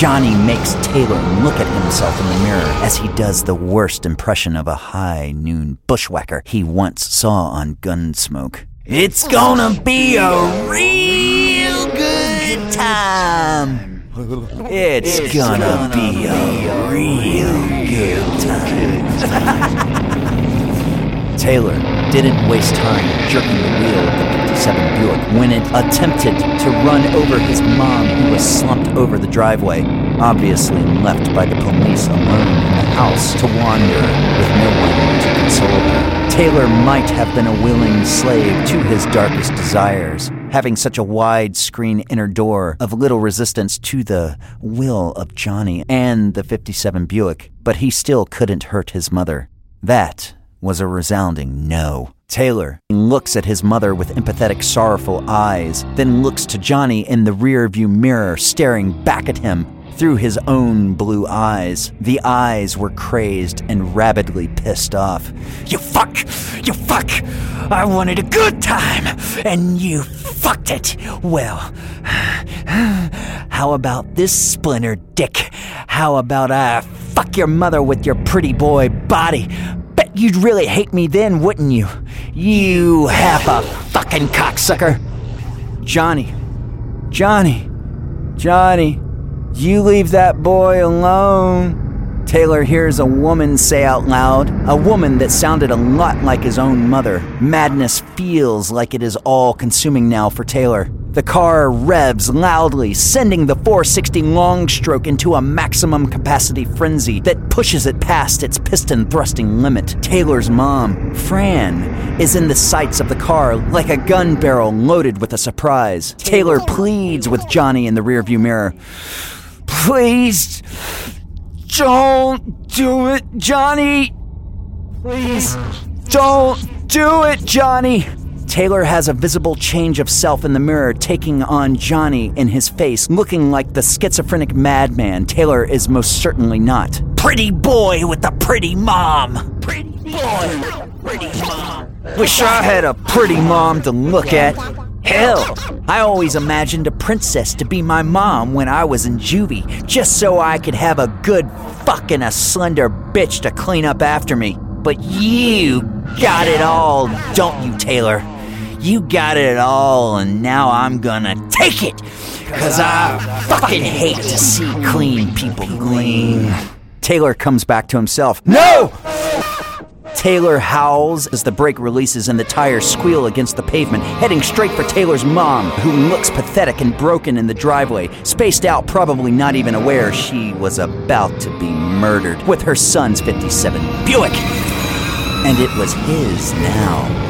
Johnny makes Taylor look at himself in the mirror as he does the worst impression of a high noon bushwhacker he once saw on Gunsmoke. It's gonna be a real good time. It's gonna be a real good time. *laughs* Taylor didn't waste time jerking the wheel of 57 Buick when it attempted to run over his mom who was slumped over the driveway, obviously left by the police alone in the house to wander with no one to console her. Taylor might have been a willing slave to his darkest desires, having such a wide screen inner door of little resistance to the will of Johnny and the 57 Buick, but he still couldn't hurt his mother. That was a resounding no. Taylor looks at his mother with empathetic, sorrowful eyes, then looks to Johnny in the rearview mirror, staring back at him through his own blue eyes. The eyes were crazed and rabidly pissed off. You fuck! You fuck! I wanted a good time, and you fucked it! Well, how about this splinter dick? How about I fuck your mother with your pretty boy body? Bet you'd really hate me then, wouldn't you? You half a fucking cocksucker! Johnny. Johnny. Johnny. You leave that boy alone. Taylor hears a woman say out loud, a woman that sounded a lot like his own mother. Madness feels like it is all consuming now for Taylor. The car revs loudly, sending the 460 long stroke into a maximum capacity frenzy that pushes it past its piston thrusting limit. Taylor's mom, Fran, is in the sights of the car like a gun barrel loaded with a surprise. Taylor pleads with Johnny in the rearview mirror. Please, don't do it, Johnny. Please, don't do it, Johnny. Taylor has a visible change of self in the mirror, taking on Johnny in his face, looking like the schizophrenic madman Taylor is most certainly not. Pretty boy with a pretty mom. Pretty boy pretty mom. Wish I had a pretty mom to look at. Hell, I always imagined a princess to be my mom when I was in juvie, just so I could have a good fucking a slender bitch to clean up after me. But you got it all, don't you, Taylor? You got it all, and now I'm gonna take it! Cause I fucking hate to see clean people glean. Taylor comes back to himself. No! Taylor howls as the brake releases and the tires squeal against the pavement, heading straight for Taylor's mom, who looks pathetic and broken in the driveway, spaced out, probably not even aware she was about to be murdered with her son's 57 Buick. And it was his now.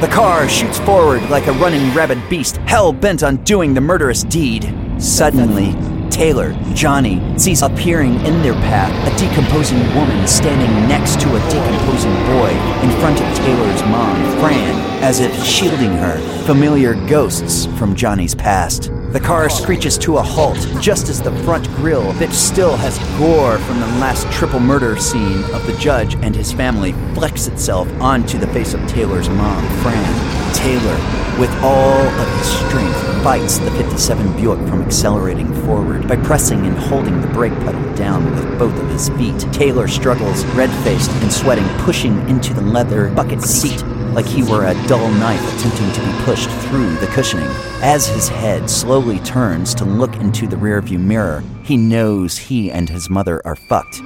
The car shoots forward like a running rabid beast, hell bent on doing the murderous deed. Suddenly, Taylor, Johnny, sees appearing in their path a decomposing woman standing next to a decomposing boy in front of Taylor's mom, Fran, as if shielding her, familiar ghosts from Johnny's past. The car screeches to a halt just as the front grille, that still has gore from the last triple murder scene of the judge and his family, flecks itself onto the face of Taylor's mom, Fran. Taylor, with all of his strength, fights the 57 Buick from accelerating forward by pressing and holding the brake pedal down with both of his feet. Taylor struggles, red faced and sweating, pushing into the leather bucket seat like he were a dull knife attempting to be pushed through the cushioning. As his head slowly turns to look into the rearview mirror, he knows he and his mother are fucked.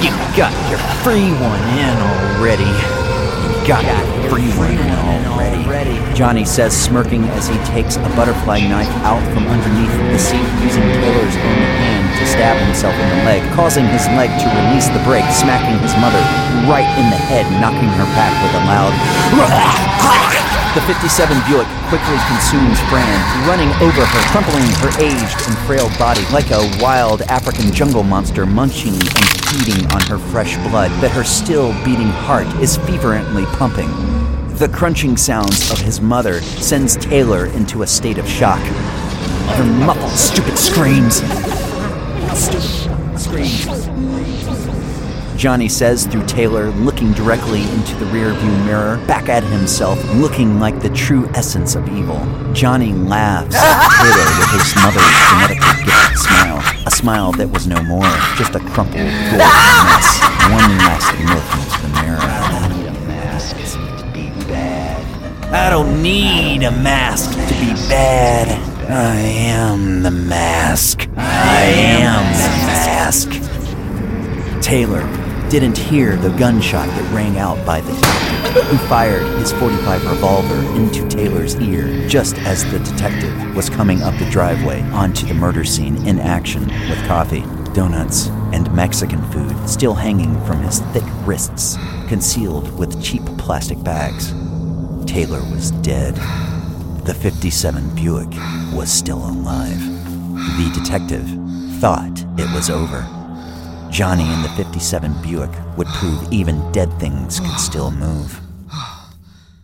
You got your free one in already. You got your free one in already. Johnny says, smirking as he takes a butterfly knife out from underneath the seat, using Taylor's own to stab himself in the leg, causing his leg to release the brake, smacking his mother right in the head, knocking her back with a loud. *laughs* The 57 Buick quickly consumes Fran, running over her, crumpling her aged and frail body like a wild African jungle monster munching and feeding on her fresh blood that her still beating heart is fervently pumping. The crunching sounds of his mother sends Taylor into a state of shock. Her muffled, stupid screams Johnny says through Taylor, looking directly into the rearview mirror, back at himself, looking like the true essence of evil. Johnny laughs at Taylor with his mother's genetically gifted smile. A smile that was no more, just a crumpled, gory mess. One last look into the mirror. I don't need a mask to be bad. I don't need a mask to be bad. I am the mask. I am the mask. Taylor didn't hear the gunshot that rang out by the detective, who fired his 45 revolver into Taylor's ear just as the detective was coming up the driveway onto the murder scene in action with coffee, donuts, and Mexican food still hanging from his thick wrists, concealed with cheap plastic bags. Taylor was dead. The 57 Buick was still alive. The detective thought it was over. Johnny and the 57 Buick would prove even dead things could still move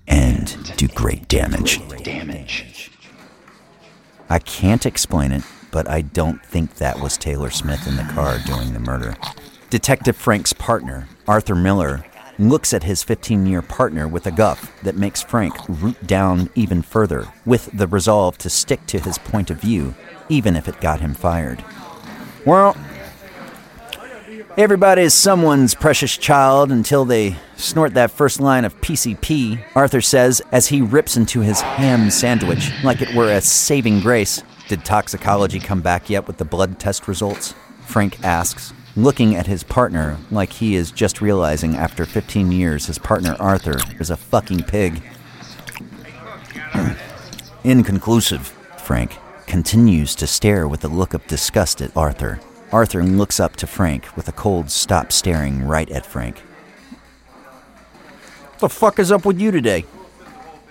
and do great damage. Damage. I can't explain it, but I don't think that was Taylor Smith in the car during the murder. Detective Frank's partner, Arthur Miller, looks at his 15 year partner with a guff that makes Frank root down even further, with the resolve to stick to his point of view, even if it got him fired. Well, everybody is someone's precious child until they snort that first line of PCP, Arthur says as he rips into his ham sandwich like it were a saving grace. Did toxicology come back yet with the blood test results? Frank asks, looking at his partner like he is just realizing after 15 years his partner Arthur is a fucking pig. *clears throat* Inconclusive, Frank continues to stare with a look of disgust at Arthur. Arthur looks up to Frank with a cold stop staring right at Frank. What The fuck is up with you today?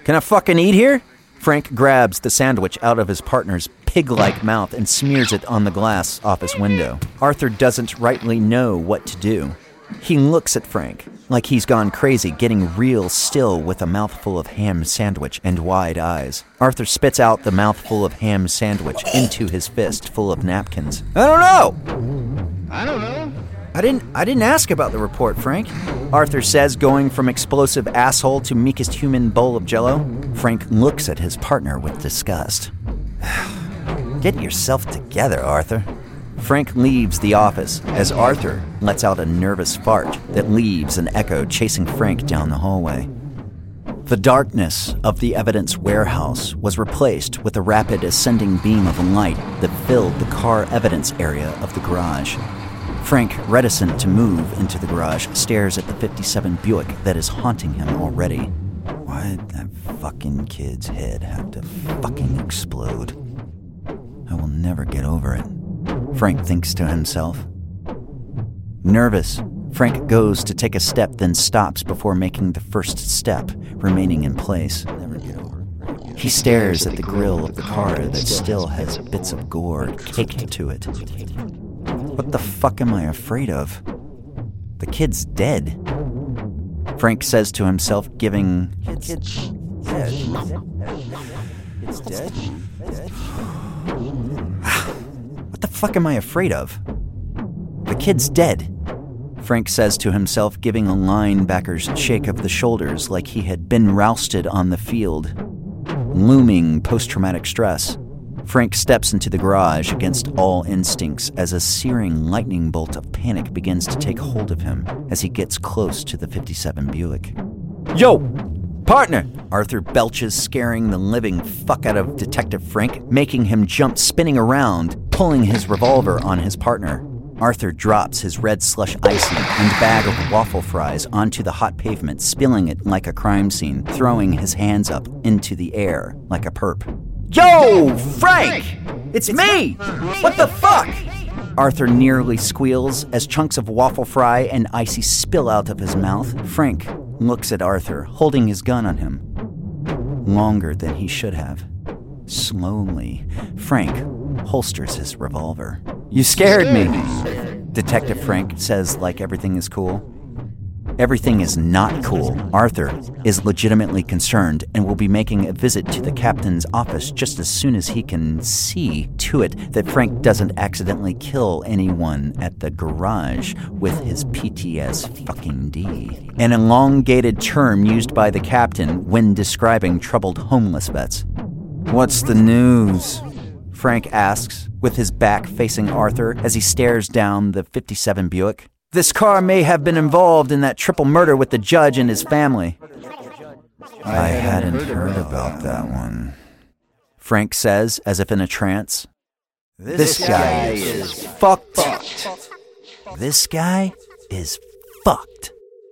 Can I fucking eat here? Frank grabs the sandwich out of his partner's pig like mouth and smears it on the glass office window. Arthur doesn't rightly know what to do. He looks at Frank like he's gone crazy, getting real still with a mouthful of ham sandwich and wide eyes. Arthur spits out the mouthful of ham sandwich into his fist full of napkins. I don't know. I don't know. I didn't I didn't ask about the report, Frank. Arthur says, going from explosive asshole to meekest human bowl of jello. Frank looks at his partner with disgust. *sighs* Get yourself together, Arthur. Frank leaves the office as Arthur lets out a nervous fart that leaves an echo chasing Frank down the hallway. The darkness of the evidence warehouse was replaced with a rapid ascending beam of light that filled the car evidence area of the garage. Frank, reticent to move into the garage, stares at the 57 Buick that is haunting him already. Why'd that fucking kid's head have to fucking explode? I will never get over it. Frank thinks to himself. Nervous, Frank goes to take a step, then stops before making the first step, remaining in place. He stares at the grill of the car that still has bits of gore caked to it. What the fuck am I afraid of? The kid's dead. Frank says to himself, giving. It's dead. *sighs* Ah. Fuck am I afraid of? The kid's dead. Frank says to himself, giving a linebacker's shake of the shoulders like he had been rousted on the field. Looming post traumatic stress. Frank steps into the garage against all instincts as a searing lightning bolt of panic begins to take hold of him as he gets close to the 57 Buick. Yo! Partner! Arthur belches, scaring the living fuck out of Detective Frank, making him jump spinning around, pulling his revolver on his partner. Arthur drops his red slush icy and bag of waffle fries onto the hot pavement, spilling it like a crime scene, throwing his hands up into the air like a perp. Yo, Frank! It's me! What the fuck? Arthur nearly squeals as chunks of waffle fry and icy spill out of his mouth. Frank looks at Arthur, holding his gun on him. Longer than he should have. Slowly, Frank holsters his revolver. You scared me, Detective Frank says, like everything is cool. Everything is not cool. Arthur is legitimately concerned and will be making a visit to the captain's office just as soon as he can see to it that Frank doesn't accidentally kill anyone at the garage with his PTS fucking D. An elongated term used by the captain when describing troubled homeless vets. What's the news? Frank asks, with his back facing Arthur as he stares down the 57 Buick. This car may have been involved in that triple murder with the judge and his family. I hadn't heard about that one. Frank says, as if in a trance. This guy is fucked. This guy is fucked.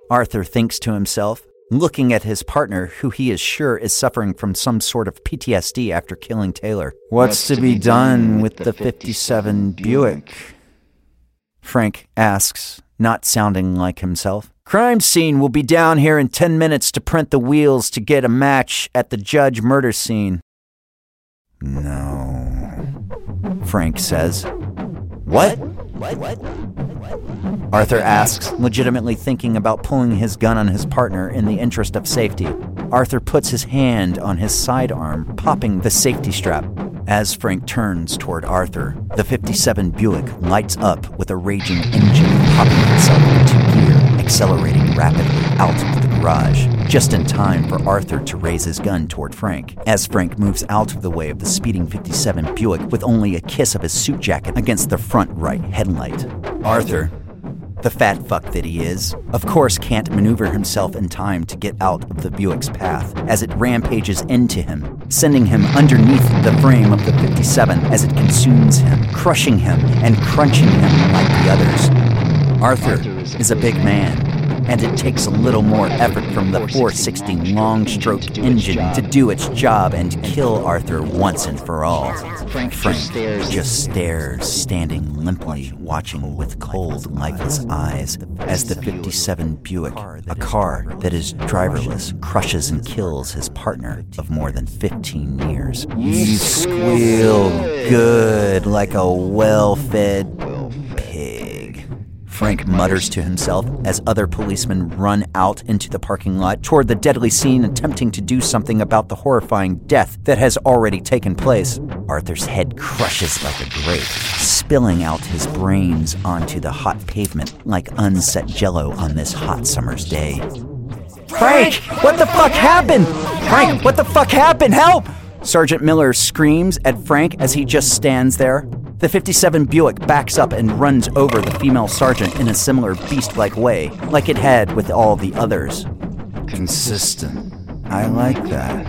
Arthur thinks to himself, looking at his partner, who he is sure is suffering from some sort of PTSD after killing Taylor. What's to be done with the 57 Buick? Frank asks, not sounding like himself. Crime scene will be down here in 10 minutes to print the wheels to get a match at the judge murder scene. No. Frank says. What? Arthur asks, legitimately thinking about pulling his gun on his partner in the interest of safety. Arthur puts his hand on his sidearm, popping the safety strap. As Frank turns toward Arthur, the 57 Buick lights up with a raging engine, popping itself into gear, accelerating rapidly out garage, just in time for Arthur to raise his gun toward Frank. As Frank moves out of the way of the speeding 57 Buick with only a kiss of his suit jacket against the front right headlight, Arthur, the fat fuck that he is, of course can't maneuver himself in time to get out of the Buick's path as it rampages into him, sending him underneath the frame of the 57 as it consumes him, crushing him and crunching him like the others. Arthur is a big man, and it takes a little more effort from the 460 long stroke engine to do its job and kill Arthur once and for all. Frank just stares, standing limply, watching with cold, lifeless eyes as the 57 Buick, a car that is driverless, crushes and kills his partner of more than 15 years. You squeal Good, like a well fed. Frank mutters to himself as other policemen run out into the parking lot toward the deadly scene, attempting to do something about the horrifying death that has already taken place. Arthur's head crushes like a grape, spilling out his brains onto the hot pavement like unset jello on this hot summer's day. Frank, what the fuck happened? Frank, what the fuck happened? Help! Sergeant Miller screams at Frank as he just stands there. The 57 Buick backs up and runs over the female sergeant in a similar beast like way, like it had with all the others. consistent. I like that.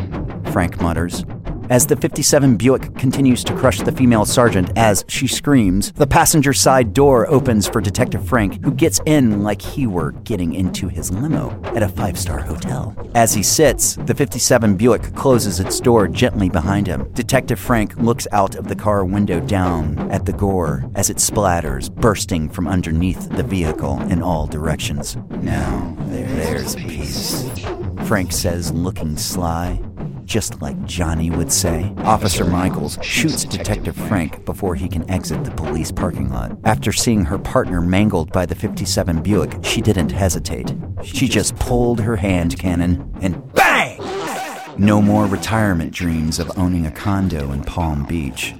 Frank mutters. As the 57 Buick continues to crush the female sergeant as she screams, the passenger side door opens for Detective Frank, who gets in like he were getting into his limo at a five star hotel. As he sits, the 57 Buick closes its door gently behind him. Detective Frank looks out of the car window down at the gore as it splatters, bursting from underneath the vehicle in all directions. Now, there's peace. Frank says, looking sly just like Johnny would say. Officer Michaels shoots Detective Frank before he can exit the police parking lot. After seeing her partner mangled by the 57 Buick, she didn't hesitate. She just pulled her hand cannon and bang! No more retirement dreams of owning a condo in Palm Beach.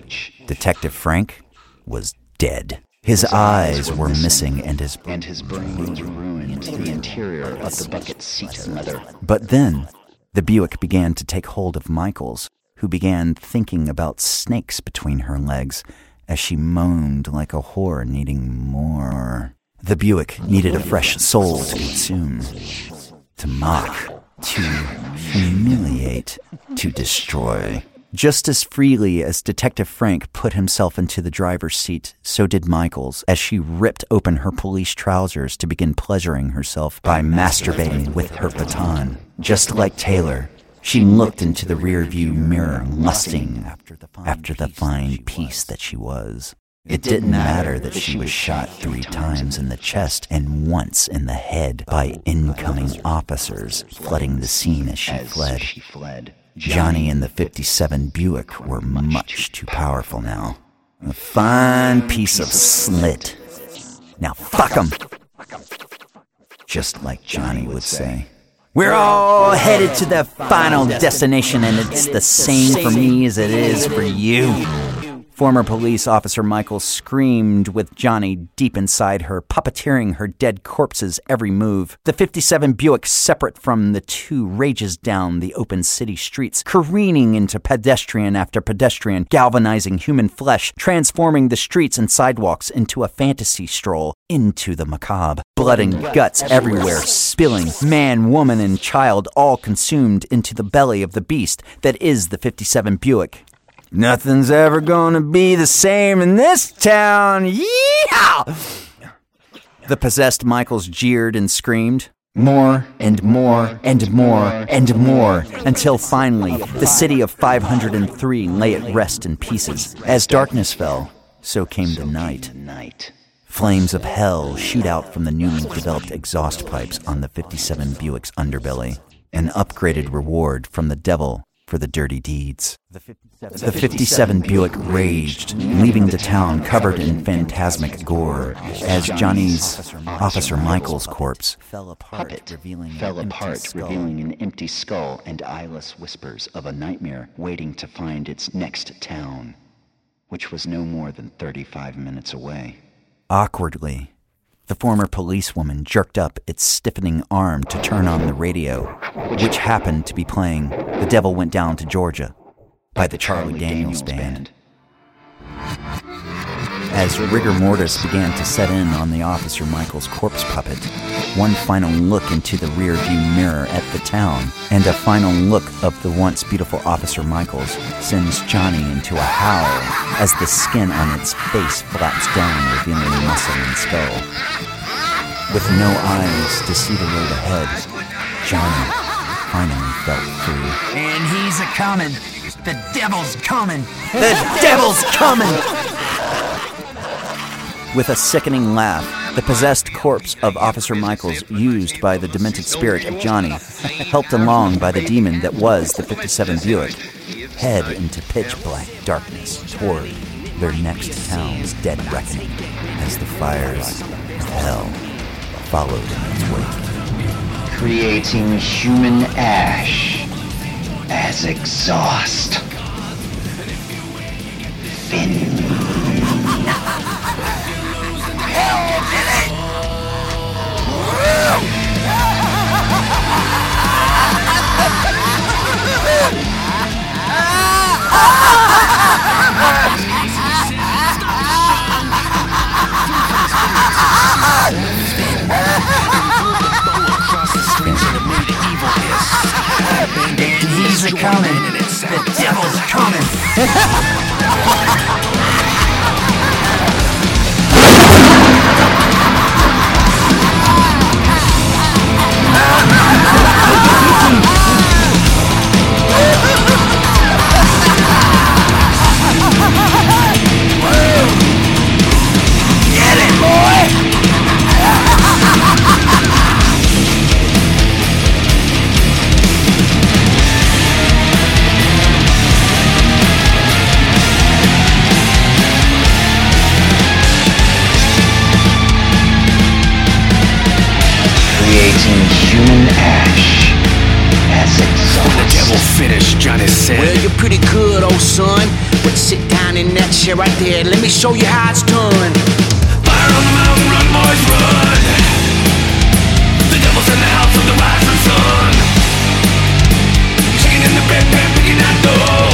Detective Frank was dead. His eyes were missing and his and his brain was ruined the interior of the bucket seat leather. But then, the Buick began to take hold of Michael's, who began thinking about snakes between her legs as she moaned like a whore needing more. The Buick needed a fresh soul to consume, to mock, to humiliate, to destroy. Just as freely as Detective Frank put himself into the driver's seat, so did Michaels as she ripped open her police trousers to begin pleasuring herself by masturbating with her baton. Just like Taylor, she looked into the rearview mirror, lusting after the fine piece that she was. It didn't matter that she was shot three times in the chest and once in the head by incoming officers flooding the scene as she fled. Johnny and the 57 Buick were much too powerful now. A fine piece of slit. Now fuck 'em. just like Johnny would say. We're all headed to the final destination, and it's the same for me as it is for you. Former police officer Michael screamed with Johnny deep inside her, puppeteering her dead corpse's every move. The 57 Buick, separate from the two, rages down the open city streets, careening into pedestrian after pedestrian, galvanizing human flesh, transforming the streets and sidewalks into a fantasy stroll into the macabre. Blood and guts everywhere, spilling, man, woman, and child all consumed into the belly of the beast that is the 57 Buick. Nothing's ever gonna be the same in this town. Yeehaw! The possessed Michaels jeered and screamed. More and more and more and more until finally the city of 503 lay at rest in pieces. As darkness fell, so came the night. Flames of hell shoot out from the newly developed exhaust pipes on the 57 Buick's underbelly. An upgraded reward from the devil for the dirty deeds. The 57 Buick raged, leaving the town covered in phantasmic gore as Johnny's Officer Michael's corpse fell apart, Puppet revealing, fell apart revealing an empty skull and eyeless whispers of a nightmare waiting to find its next town, which was no more than 35 minutes away. Awkwardly, the former policewoman jerked up its stiffening arm to turn on the radio, which happened to be playing The Devil Went Down to Georgia by the Charlie Daniels Band. As rigor mortis began to set in on the officer Michael's corpse puppet, one final look into the rear view mirror at the town, and a final look of the once beautiful officer Michaels sends Johnny into a howl as the skin on its face flaps down, revealing muscle and skull. With no eyes to see the road ahead, Johnny finally felt free. And he's a coming. The devil's coming. The *laughs* devil's coming! With a sickening laugh, the possessed corpse of Officer Michaels, used by the demented spirit of Johnny, helped along by the demon that was the 57 Buick, head into pitch black darkness toward their next town's dead reckoning as the fires of hell followed in its wake. Creating human ash as exhaust. Fin. He's a coming. In it's the devil's coming. *laughs* pretty good, old son. But sit down in that chair right there. Let me show you how it's done. Fire on the mountain, run, boys, run. The devil's in the house of the rising sun. Chicken in the bed, bedpan, picking at dough.